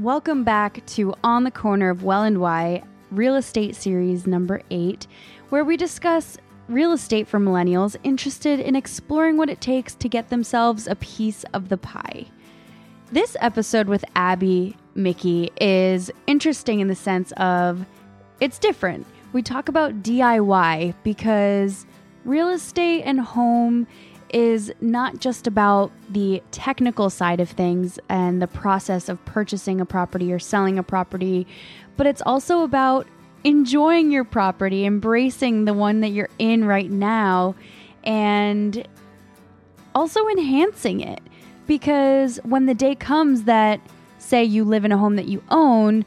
Welcome back to On the Corner of Well and Why, Real Estate Series number eight, where we discuss real estate for millennials interested in exploring what it takes to get themselves a piece of the pie. This episode with Abby Mickey is interesting in the sense of it's different. We talk about DIY because real estate and home is not just about the technical side of things and the process of purchasing a property or selling a property, but it's also about enjoying your property, embracing the one that you're in right now, and also enhancing it. Because when the day comes that, say, you live in a home that you own,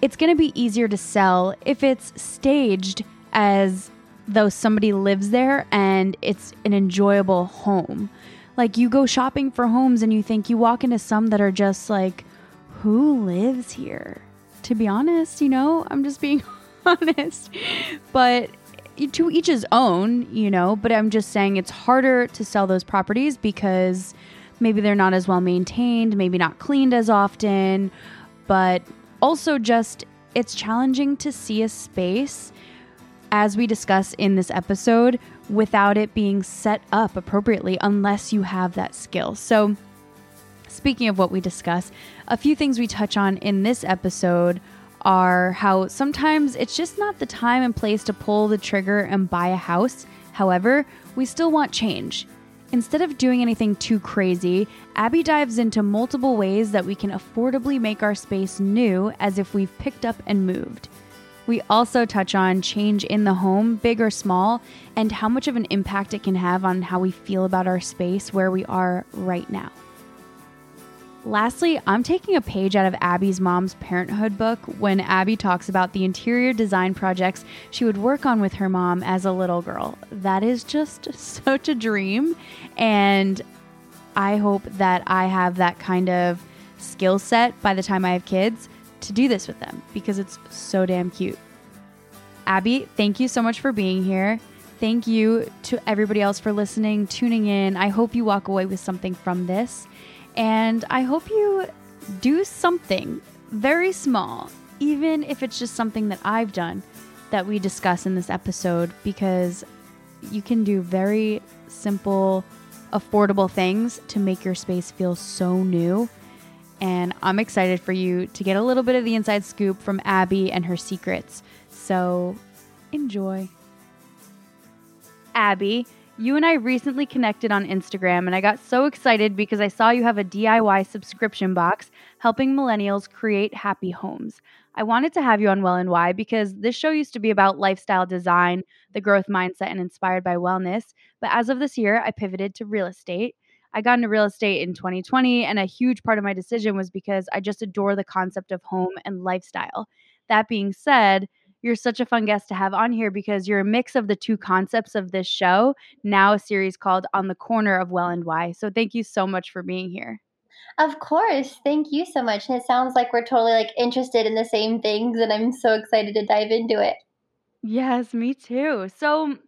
it's going to be easier to sell if it's staged as though somebody lives there and it's an enjoyable home. Like you go shopping for homes and you think you walk into some that are just like, who lives here? To be honest, you know, I'm just being honest. But to each his own, you know, but I'm just saying it's harder to sell those properties because maybe they're not as well maintained, maybe not cleaned as often, but also just it's challenging to see a space as we discuss in this episode without it being set up appropriately unless you have that skill. So, speaking of what we discuss, a few things we touch on in this episode are how sometimes it's just not the time and place to pull the trigger and buy a house. However, we still want change. Instead of doing anything too crazy, Abby dives into multiple ways that we can affordably make our space new as if we've picked up and moved. We also touch on change in the home, big or small, and how much of an impact it can have on how we feel about our space where we are right now. Lastly, I'm taking a page out of Abby's mom's parenthood book when Abby talks about the interior design projects she would work on with her mom as a little girl. That is just such a dream. And I hope that I have that kind of skill set by the time I have kids to do this with them because it's so damn cute. Abby, thank you so much for being here. Thank you to everybody else for listening, tuning in. I hope you walk away with something from this. And I hope you do something very small, even if it's just something that I've done that we discuss in this episode, because you can do very simple, affordable things to make your space feel so new and I'm excited for you to get a little bit of the inside scoop from Abby and her secrets. So enjoy. Abby, you and I recently connected on Instagram, and I got so excited because I saw you have a DIY subscription box helping millennials create happy homes. I wanted to have you on Well and Why because this show used to be about lifestyle design, the growth mindset, and inspired by wellness. But as of this year, I pivoted to real estate. I got into real estate in 2020, and a huge part of my decision was because I just adore the concept of home and lifestyle. That being said, you're such a fun guest to have on here because you're a mix of the two concepts of this show, now a series called On the Corner of Well and Why. So thank you so much for being here. Of course. Thank you so much. And it sounds like we're totally like interested in the same things and I'm so excited to dive into it. Yes, me too. So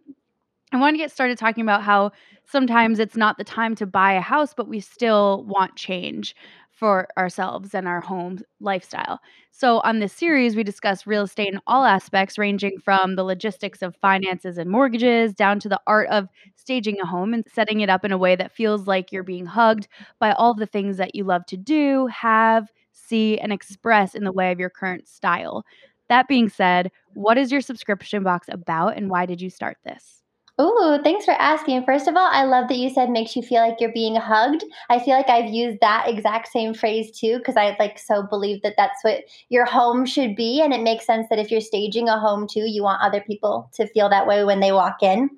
I want to get started talking about how sometimes it's not the time to buy a house, but we still want change for ourselves and our home lifestyle. So, on this series, we discuss real estate in all aspects, ranging from the logistics of finances and mortgages down to the art of staging a home and setting it up in a way that feels like you're being hugged by all the things that you love to do, have, see, and express in the way of your current style. That being said, what is your subscription box about and why did you start this? Ooh, thanks for asking. First of all, I love that you said makes you feel like you're being hugged. I feel like I've used that exact same phrase too because I like so believe that that's what your home should be and it makes sense that if you're staging a home too, you want other people to feel that way when they walk in.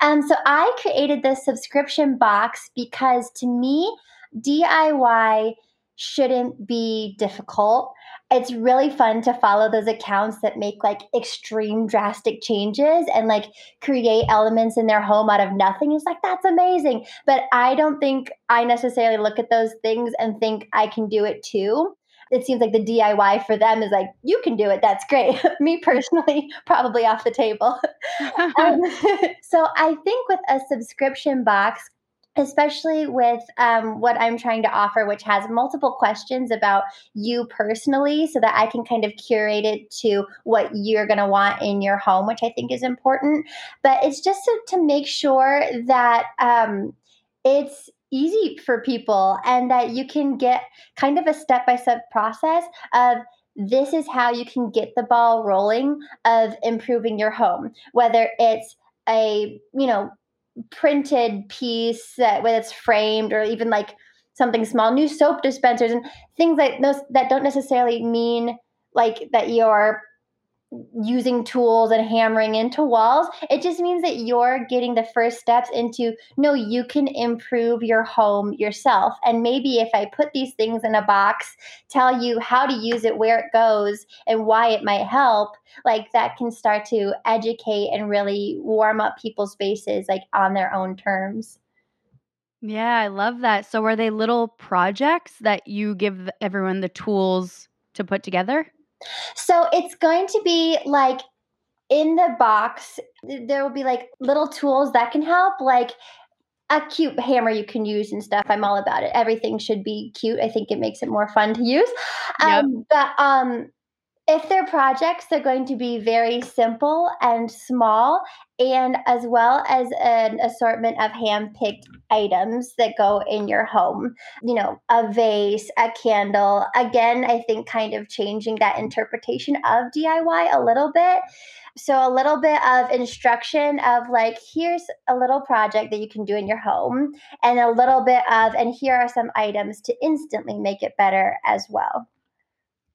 Um so I created this subscription box because to me DIY shouldn't be difficult it's really fun to follow those accounts that make like extreme drastic changes and like create elements in their home out of nothing. It's like that's amazing. But I don't think I necessarily look at those things and think I can do it too. It seems like the DIY for them is like, you can do it. That's great. Me personally, probably off the table. um, so I think with a subscription box, especially with um, what I'm trying to offer, which has multiple questions about you personally, so that I can kind of curate it to what you're going to want in your home, which I think is important. But it's just to, to make sure that um, it's easy for people and that you can get kind of a step by step process of this is how you can get the ball rolling of improving your home whether it's a you know printed piece that whether it's framed or even like something small new soap dispensers and things like those that don't necessarily mean like that you're using tools and hammering into walls. It just means that you're getting the first steps into no, you can improve your home yourself. And maybe if I put these things in a box, tell you how to use it, where it goes, and why it might help, like that can start to educate and really warm up people's spaces like on their own terms. Yeah, I love that. So, are they little projects that you give everyone the tools to put together? So it's going to be like in the box, there will be like little tools that can help, like a cute hammer you can use and stuff. I'm all about it. Everything should be cute. I think it makes it more fun to use. Yep. Um, but um, if they're projects, they're going to be very simple and small, and as well as an assortment of hand picked items that go in your home. You know, a vase, a candle. Again, I think kind of changing that interpretation of DIY a little bit. So, a little bit of instruction of like, here's a little project that you can do in your home, and a little bit of, and here are some items to instantly make it better as well.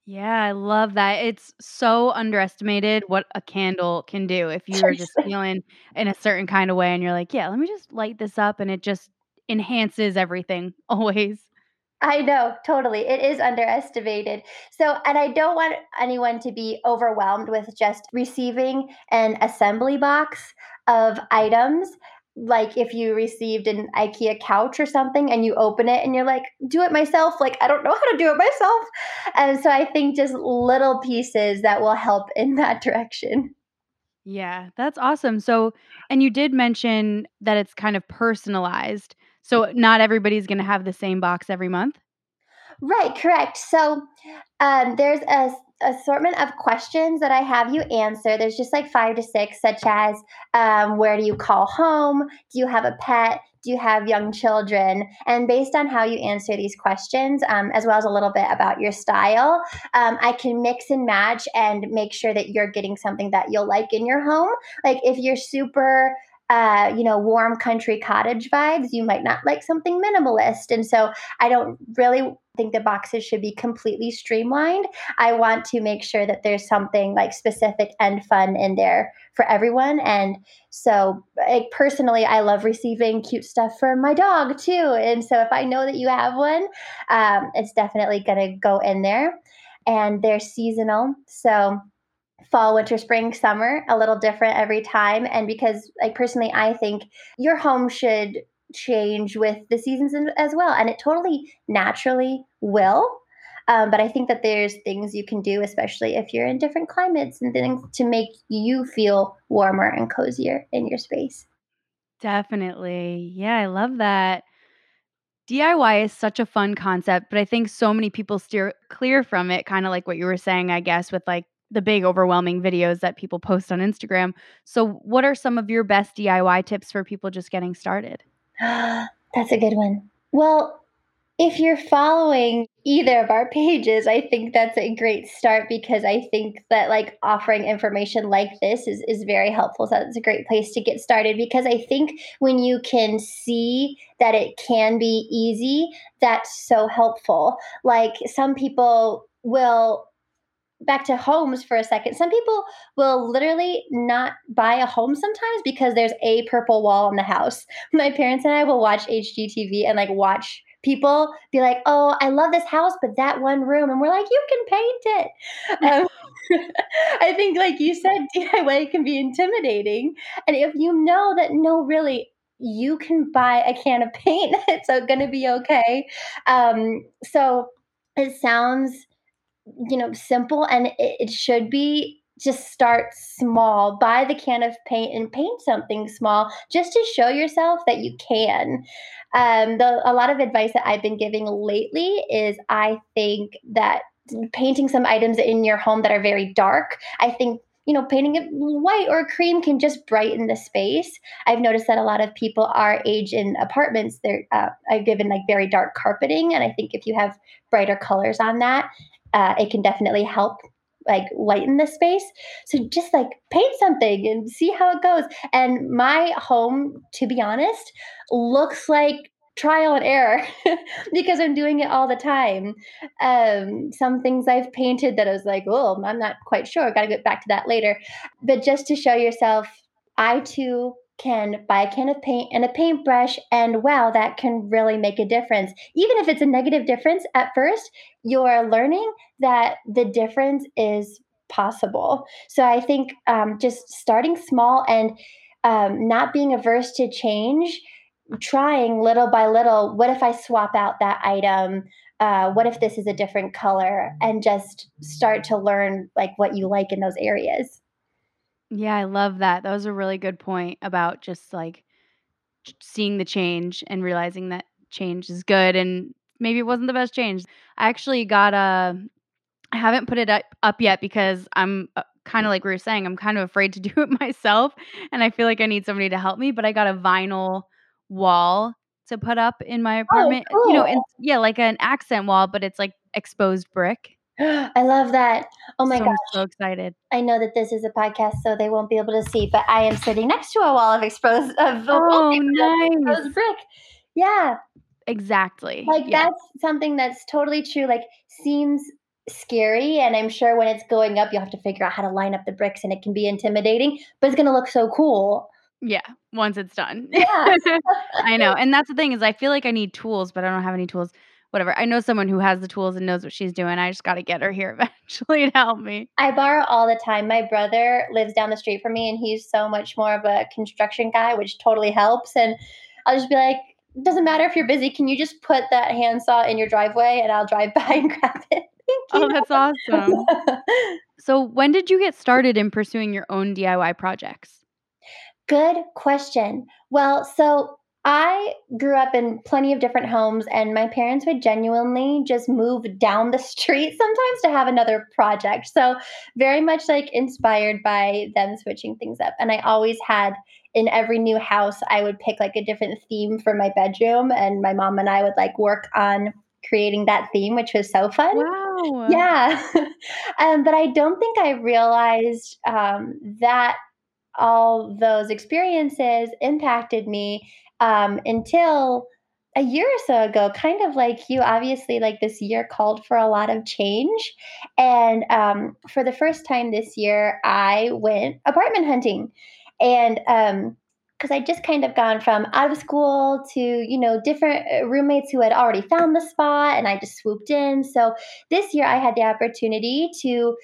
Yeah, I love that. It's so underestimated what a candle can do. If you're just feeling in a certain kind of way and you're like, yeah, let me just light this up and it just enhances everything always. I know, totally. It is underestimated. So, and I don't want anyone to be overwhelmed with just receiving an assembly box of items like if you received an IKEA couch or something and you open it and you're like, do it myself. Like, I don't know how to do it myself. And so I think just little pieces that will help in that direction. Yeah, that's awesome. So, and you did mention that it's kind of personalized. So, not everybody's going to have the same box every month? Right, correct. So, um, there's a assortment of questions that I have you answer. There's just like five to six, such as um, where do you call home? Do you have a pet? Do you have young children? And based on how you answer these questions, um, as well as a little bit about your style, um, I can mix and match and make sure that you're getting something that you'll like in your home. Like if you're super uh, you know, warm country cottage vibes, you might not like something minimalist. And so I don't really think the boxes should be completely streamlined. I want to make sure that there's something like specific and fun in there for everyone. And so, like, personally, I love receiving cute stuff for my dog too. And so, if I know that you have one, um, it's definitely going to go in there. And they're seasonal. So, fall, winter, spring, summer, a little different every time. And because, like, personally, I think your home should change with the seasons as well. And it totally naturally will. Um, but I think that there's things you can do, especially if you're in different climates and things to make you feel warmer and cozier in your space. Definitely. Yeah, I love that. DIY is such a fun concept, but I think so many people steer clear from it, kind of like what you were saying, I guess, with like the big overwhelming videos that people post on Instagram. So, what are some of your best DIY tips for people just getting started? That's a good one. Well, if you're following either of our pages, I think that's a great start because I think that like offering information like this is, is very helpful. So that's a great place to get started because I think when you can see that it can be easy, that's so helpful. Like some people will back to homes for a second. Some people will literally not buy a home sometimes because there's a purple wall in the house. My parents and I will watch HGTV and like watch people be like, "Oh, I love this house, but that one room," and we're like, "You can paint it." Um, I think, like you said, DIY can be intimidating, and if you know that no, really, you can buy a can of paint, it's going to be okay. Um, so it sounds you know simple and it, it should be just start small buy the can of paint and paint something small just to show yourself that you can um, the, a lot of advice that i've been giving lately is i think that painting some items in your home that are very dark i think you know, painting it white or cream can just brighten the space. I've noticed that a lot of people our age in apartments, they're uh, are given like very dark carpeting, and I think if you have brighter colors on that, uh, it can definitely help like lighten the space. So just like paint something and see how it goes. And my home, to be honest, looks like trial and error because I'm doing it all the time. Um, some things I've painted that I was like, oh, I'm not quite sure. Got to get back to that later. But just to show yourself, I too can buy a can of paint and a paintbrush, and wow, that can really make a difference. Even if it's a negative difference at first, you're learning that the difference is possible. So I think um, just starting small and um, not being averse to change trying little by little what if i swap out that item uh, what if this is a different color and just start to learn like what you like in those areas yeah i love that that was a really good point about just like seeing the change and realizing that change is good and maybe it wasn't the best change i actually got a i haven't put it up, up yet because i'm uh, kind of like we were saying i'm kind of afraid to do it myself and i feel like i need somebody to help me but i got a vinyl wall to put up in my oh, apartment. Oh, cool. You know, and yeah, like an accent wall, but it's like exposed brick. I love that. Oh my so gosh. I'm so excited. I know that this is a podcast, so they won't be able to see, but I am sitting next to a wall of exposed of oh, nice. exposed brick. Yeah. Exactly. Like yeah. that's something that's totally true. Like seems scary and i'm sure when it's going up you'll have to figure out how to line up the bricks and it can be intimidating but it's going to look so cool yeah, once it's done. Yeah. I know. And that's the thing is I feel like I need tools, but I don't have any tools. Whatever. I know someone who has the tools and knows what she's doing. I just got to get her here eventually to help me. I borrow all the time. My brother lives down the street from me and he's so much more of a construction guy, which totally helps. And I'll just be like, doesn't matter if you're busy. Can you just put that handsaw in your driveway and I'll drive by and grab it? Thank oh, you. Oh, that's awesome. so, when did you get started in pursuing your own DIY projects? Good question. Well, so I grew up in plenty of different homes, and my parents would genuinely just move down the street sometimes to have another project. So, very much like inspired by them switching things up. And I always had in every new house, I would pick like a different theme for my bedroom, and my mom and I would like work on creating that theme, which was so fun. Wow. Yeah. um, but I don't think I realized um, that all those experiences impacted me um, until a year or so ago, kind of like you, obviously, like this year called for a lot of change. And um, for the first time this year, I went apartment hunting. And um, because I just kind of gone from out of school to, you know, different uh, roommates who had already found the spot and I just swooped in. So this year I had the opportunity to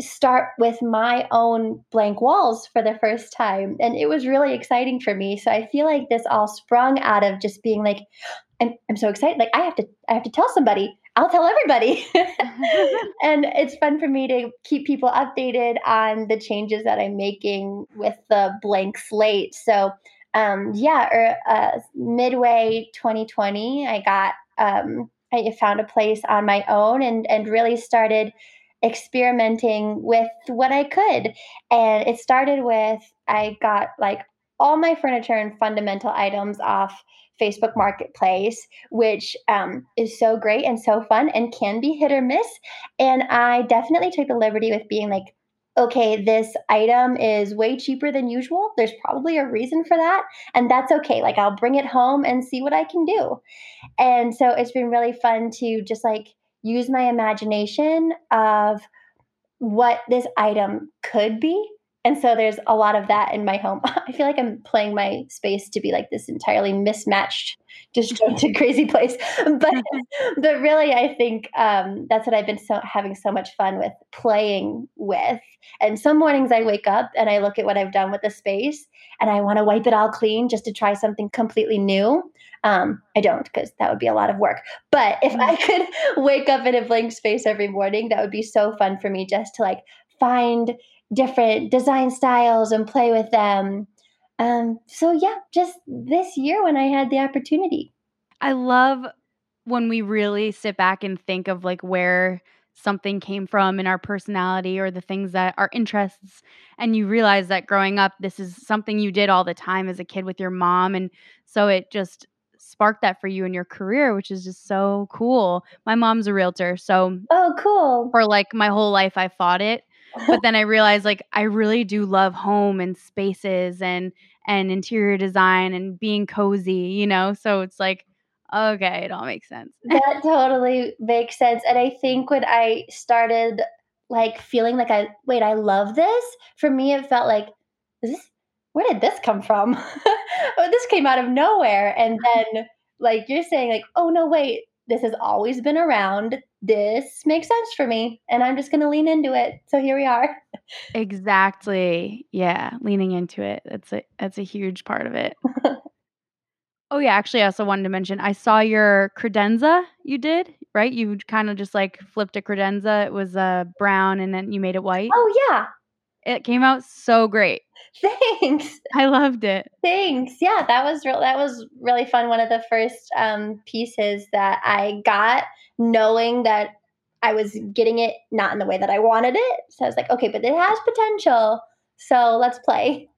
start with my own blank walls for the first time. And it was really exciting for me. So I feel like this all sprung out of just being like, I'm, I'm so excited. Like I have to, I have to tell somebody. I'll tell everybody. and it's fun for me to keep people updated on the changes that I'm making with the blank slate. So um, yeah, or, er, uh, midway 2020, I got, um, I found a place on my own and, and really started experimenting with what I could. And it started with I got like all my furniture and fundamental items off Facebook Marketplace, which um, is so great and so fun and can be hit or miss. And I definitely took the liberty with being like, okay, this item is way cheaper than usual. There's probably a reason for that. And that's okay. Like, I'll bring it home and see what I can do. And so it's been really fun to just like use my imagination of what this item could be. And so there's a lot of that in my home. I feel like I'm playing my space to be like this entirely mismatched, disjointed, crazy place. But but really, I think um, that's what I've been so having so much fun with playing with. And some mornings I wake up and I look at what I've done with the space, and I want to wipe it all clean just to try something completely new. Um, I don't because that would be a lot of work. But if I mm. could wake up in a blank space every morning, that would be so fun for me just to like find different design styles and play with them. Um, so yeah, just this year when I had the opportunity. I love when we really sit back and think of like where something came from in our personality or the things that our interests and you realize that growing up this is something you did all the time as a kid with your mom and so it just sparked that for you in your career which is just so cool my mom's a realtor so oh cool for like my whole life i fought it but then i realized like i really do love home and spaces and and interior design and being cozy you know so it's like Okay, it all makes sense. that totally makes sense. And I think when I started like feeling like I wait, I love this, for me it felt like this where did this come from? oh, this came out of nowhere. And then like you're saying like, "Oh no, wait, this has always been around. This makes sense for me, and I'm just going to lean into it." So here we are. Exactly. Yeah, leaning into it. That's a that's a huge part of it. Oh yeah, actually, I also wanted to mention I saw your credenza you did, right? You kind of just like flipped a credenza. It was uh, brown and then you made it white. Oh yeah. It came out so great. Thanks. I loved it. Thanks. Yeah, that was real that was really fun. One of the first um, pieces that I got knowing that I was getting it not in the way that I wanted it. So I was like, okay, but it has potential. So let's play.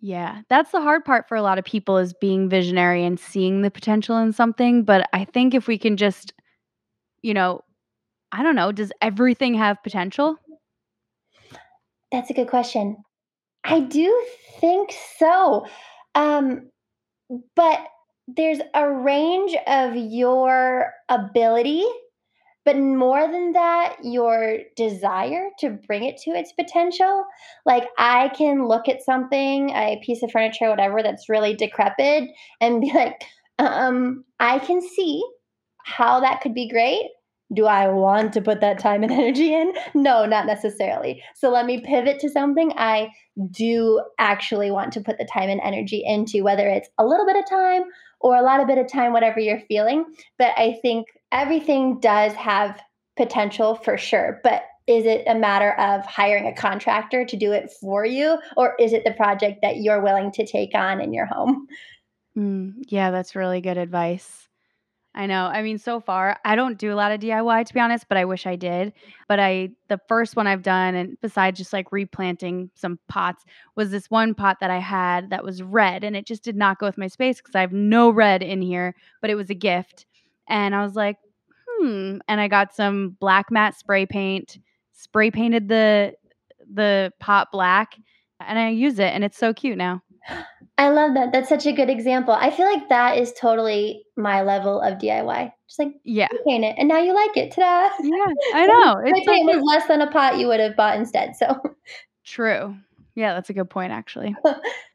Yeah, that's the hard part for a lot of people is being visionary and seeing the potential in something, but I think if we can just you know, I don't know, does everything have potential? That's a good question. I do think so. Um, but there's a range of your ability but more than that, your desire to bring it to its potential. Like, I can look at something, a piece of furniture, whatever, that's really decrepit, and be like, um, I can see how that could be great. Do I want to put that time and energy in? No, not necessarily. So let me pivot to something I do actually want to put the time and energy into, whether it's a little bit of time or a lot of bit of time, whatever you're feeling. But I think everything does have potential for sure. But is it a matter of hiring a contractor to do it for you, or is it the project that you're willing to take on in your home? Mm, yeah, that's really good advice. I know. I mean, so far, I don't do a lot of DIY to be honest, but I wish I did. But I, the first one I've done, and besides just like replanting some pots, was this one pot that I had that was red, and it just did not go with my space because I have no red in here, but it was a gift. And I was like, hmm. And I got some black matte spray paint, spray painted the the pot black, and I use it, and it's so cute now. I love that. That's such a good example. I feel like that is totally my level of DIY. Just like yeah, paint it, and now you like it. Ta-da! Yeah, I know. It's paint was less than a pot you would have bought instead. So true. Yeah, that's a good point, actually.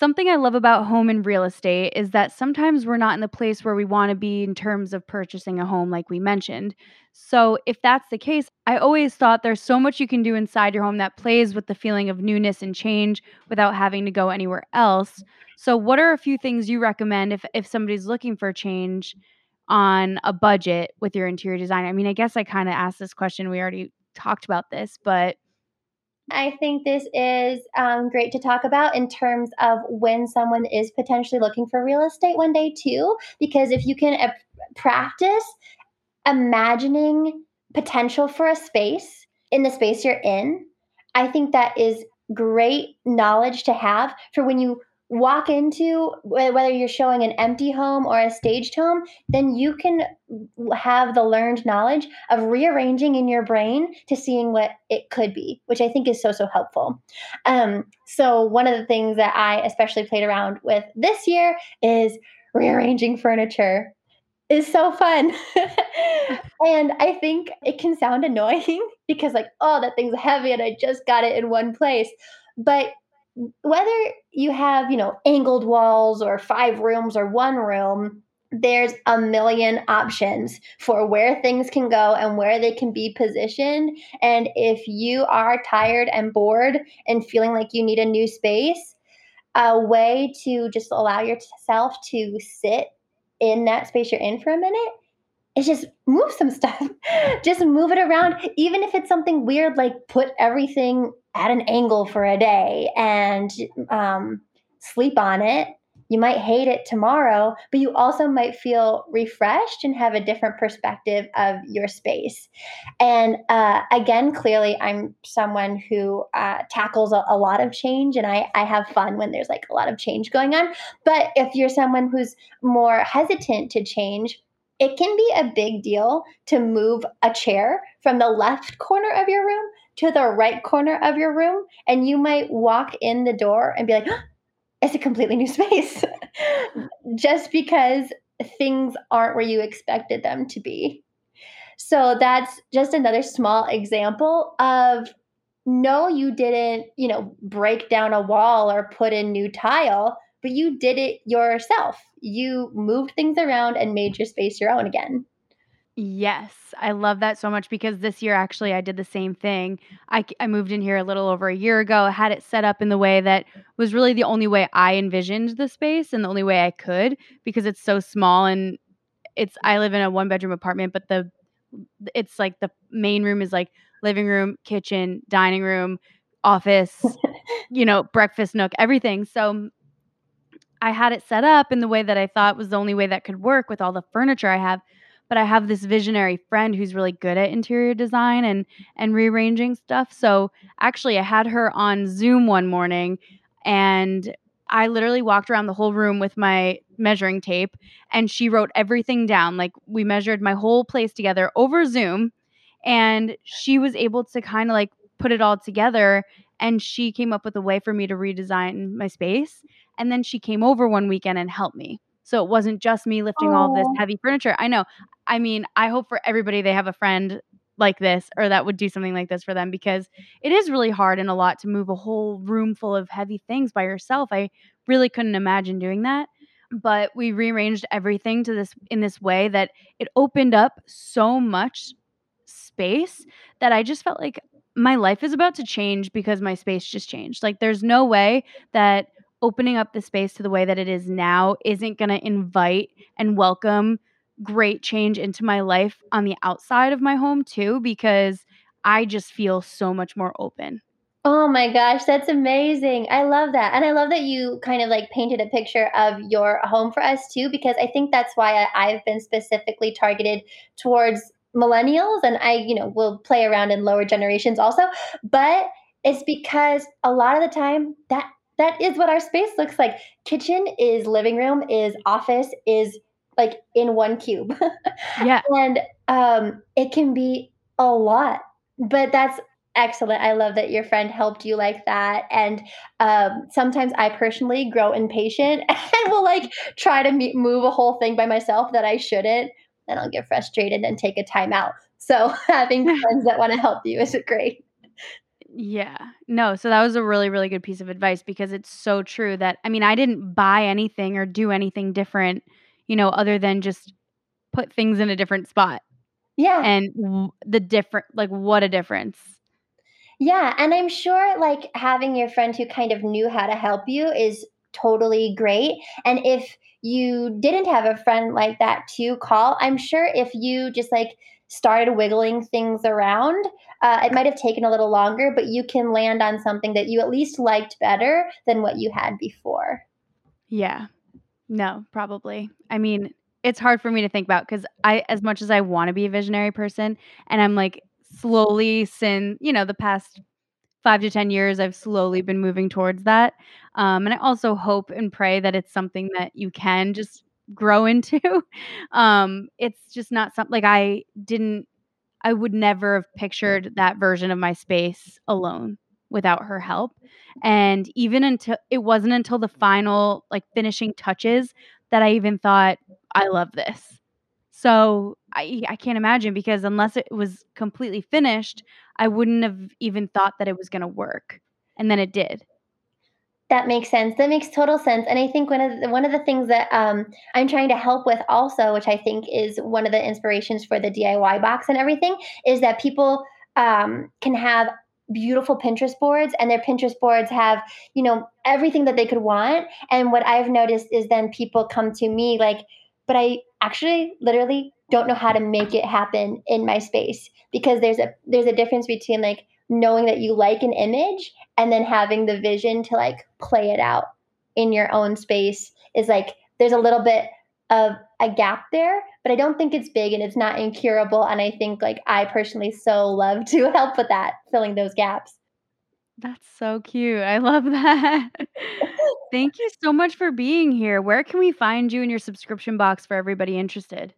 Something I love about home and real estate is that sometimes we're not in the place where we want to be in terms of purchasing a home, like we mentioned. So, if that's the case, I always thought there's so much you can do inside your home that plays with the feeling of newness and change without having to go anywhere else. So, what are a few things you recommend if, if somebody's looking for change on a budget with your interior design? I mean, I guess I kind of asked this question. We already talked about this, but I think this is um, great to talk about in terms of when someone is potentially looking for real estate one day, too. Because if you can uh, practice imagining potential for a space in the space you're in, I think that is great knowledge to have for when you walk into whether you're showing an empty home or a staged home then you can have the learned knowledge of rearranging in your brain to seeing what it could be which i think is so so helpful um, so one of the things that i especially played around with this year is rearranging furniture is so fun. and I think it can sound annoying because, like, oh, that thing's heavy and I just got it in one place. But whether you have, you know, angled walls or five rooms or one room, there's a million options for where things can go and where they can be positioned. And if you are tired and bored and feeling like you need a new space, a way to just allow yourself to sit in that space you're in for a minute is just move some stuff. just move it around. Even if it's something weird, like put everything at an angle for a day and um, sleep on it you might hate it tomorrow, but you also might feel refreshed and have a different perspective of your space. And uh, again, clearly, I'm someone who uh, tackles a, a, lot of change and I, I have fun when there's like a lot of change going on. But if you're someone who's more hesitant to change, it can be a big deal to move a chair from the left corner of your room to the right corner of your room. And you might walk in the door and be like, it's a completely new space just because things aren't where you expected them to be. So that's just another small example of no, you didn't, you know, break down a wall or put in new tile, but you did it yourself. You moved things around and made your space your own again. Yes, I love that so much because this year actually I did the same thing. I, I moved in here a little over a year ago, I had it set up in the way that was really the only way I envisioned the space and the only way I could because it's so small and it's I live in a one bedroom apartment, but the it's like the main room is like living room, kitchen, dining room, office, you know, breakfast nook, everything. So I had it set up in the way that I thought was the only way that could work with all the furniture I have but I have this visionary friend who's really good at interior design and and rearranging stuff. So actually I had her on Zoom one morning and I literally walked around the whole room with my measuring tape and she wrote everything down. Like we measured my whole place together over Zoom and she was able to kind of like put it all together and she came up with a way for me to redesign my space and then she came over one weekend and helped me. So it wasn't just me lifting all this heavy furniture. I know. I mean, I hope for everybody they have a friend like this or that would do something like this for them because it is really hard and a lot to move a whole room full of heavy things by yourself. I really couldn't imagine doing that. But we rearranged everything to this in this way that it opened up so much space that I just felt like my life is about to change because my space just changed. Like there's no way that opening up the space to the way that it is now isn't going to invite and welcome great change into my life on the outside of my home too because I just feel so much more open. Oh my gosh, that's amazing. I love that. And I love that you kind of like painted a picture of your home for us too, because I think that's why I've been specifically targeted towards millennials and I, you know, will play around in lower generations also. But it's because a lot of the time that that is what our space looks like. Kitchen is living room, is office, is like in one cube. yeah. And um, it can be a lot, but that's excellent. I love that your friend helped you like that. And um, sometimes I personally grow impatient and will like try to move a whole thing by myself that I shouldn't. Then I'll get frustrated and take a time out. So having friends that want to help you is great. Yeah. No, so that was a really, really good piece of advice because it's so true that, I mean, I didn't buy anything or do anything different, you know, other than just put things in a different spot. Yeah. And the different, like, what a difference. Yeah. And I'm sure, like, having your friend who kind of knew how to help you is totally great. And if you didn't have a friend like that to call, I'm sure if you just like started wiggling things around, uh, it might have taken a little longer, but you can land on something that you at least liked better than what you had before. Yeah. No, probably. I mean, it's hard for me to think about because I, as much as I want to be a visionary person, and I'm like slowly, since, you know, the past five to 10 years, I've slowly been moving towards that. Um, and I also hope and pray that it's something that you can just grow into. um, it's just not something like I didn't, I would never have pictured that version of my space alone without her help. And even until it wasn't until the final, like finishing touches, that I even thought, I love this. So I, I can't imagine because unless it was completely finished, I wouldn't have even thought that it was going to work. And then it did. That makes sense. That makes total sense. And I think one of the, one of the things that um, I'm trying to help with also, which I think is one of the inspirations for the DIY box and everything, is that people um, can have beautiful Pinterest boards and their Pinterest boards have, you know, everything that they could want. And what I've noticed is then people come to me like, but I actually literally don't know how to make it happen in my space because there's a there's a difference between like knowing that you like an image and then having the vision to like play it out in your own space is like there's a little bit of a gap there, but I don't think it's big and it's not incurable. And I think like I personally so love to help with that, filling those gaps. That's so cute. I love that. Thank you so much for being here. Where can we find you in your subscription box for everybody interested?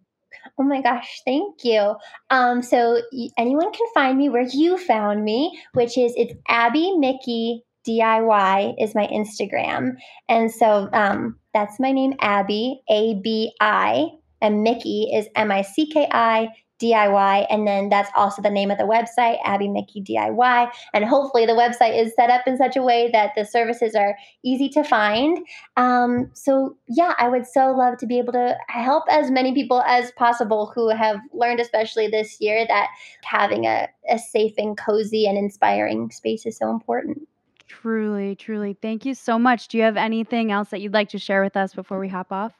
Oh my gosh, thank you. Um, so y- anyone can find me where you found me, which is it's Abby Mickey DIY is my Instagram, and so um, that's my name, Abby A B I, and Mickey is M I C K I DIY. And then that's also the name of the website, Abby Mickey DIY. And hopefully the website is set up in such a way that the services are easy to find. Um, so, yeah, I would so love to be able to help as many people as possible who have learned, especially this year, that having a, a safe and cozy and inspiring space is so important. Truly, truly. Thank you so much. Do you have anything else that you'd like to share with us before we hop off?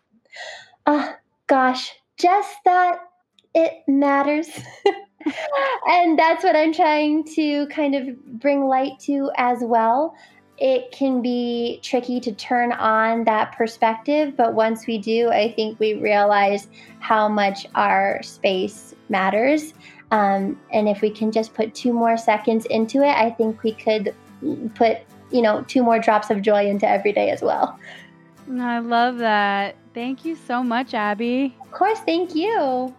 Oh, gosh, just that it matters. and that's what I'm trying to kind of bring light to as well. It can be tricky to turn on that perspective, but once we do, I think we realize how much our space matters. Um, and if we can just put two more seconds into it, I think we could put, you know, two more drops of joy into every day as well. I love that. Thank you so much, Abby. Of course, thank you.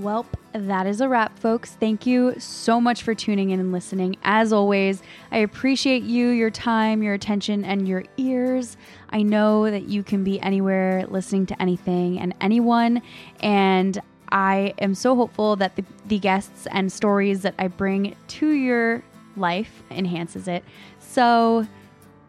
Welp, that is a wrap, folks. Thank you so much for tuning in and listening. As always, I appreciate you, your time, your attention, and your ears. I know that you can be anywhere listening to anything and anyone, and I am so hopeful that the, the guests and stories that I bring to your life enhances it. So,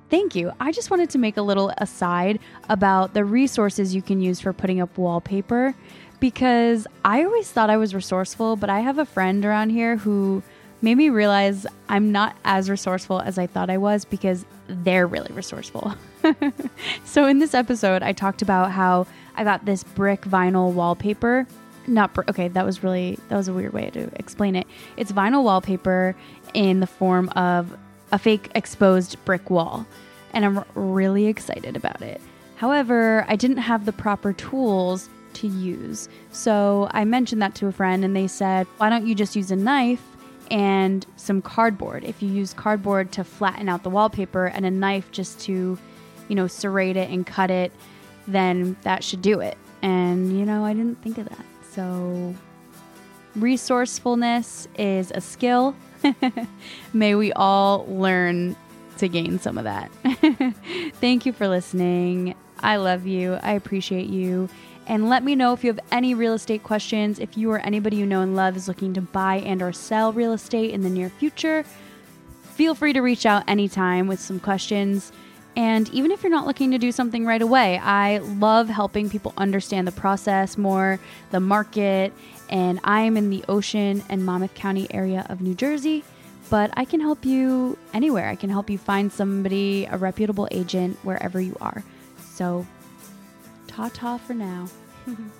Thank you. I just wanted to make a little aside about the resources you can use for putting up wallpaper because I always thought I was resourceful, but I have a friend around here who made me realize I'm not as resourceful as I thought I was because they're really resourceful. so, in this episode, I talked about how I got this brick vinyl wallpaper. Not br- okay, that was really that was a weird way to explain it. It's vinyl wallpaper in the form of a fake exposed brick wall, and I'm really excited about it. However, I didn't have the proper tools to use. So I mentioned that to a friend, and they said, Why don't you just use a knife and some cardboard? If you use cardboard to flatten out the wallpaper and a knife just to, you know, serrate it and cut it, then that should do it. And, you know, I didn't think of that. So, resourcefulness is a skill. May we all learn to gain some of that. Thank you for listening. I love you. I appreciate you and let me know if you have any real estate questions. If you or anybody you know and love is looking to buy and or sell real estate in the near future, feel free to reach out anytime with some questions. And even if you're not looking to do something right away, I love helping people understand the process more, the market, and I am in the Ocean and Monmouth County area of New Jersey, but I can help you anywhere. I can help you find somebody, a reputable agent, wherever you are. So ta ta for now.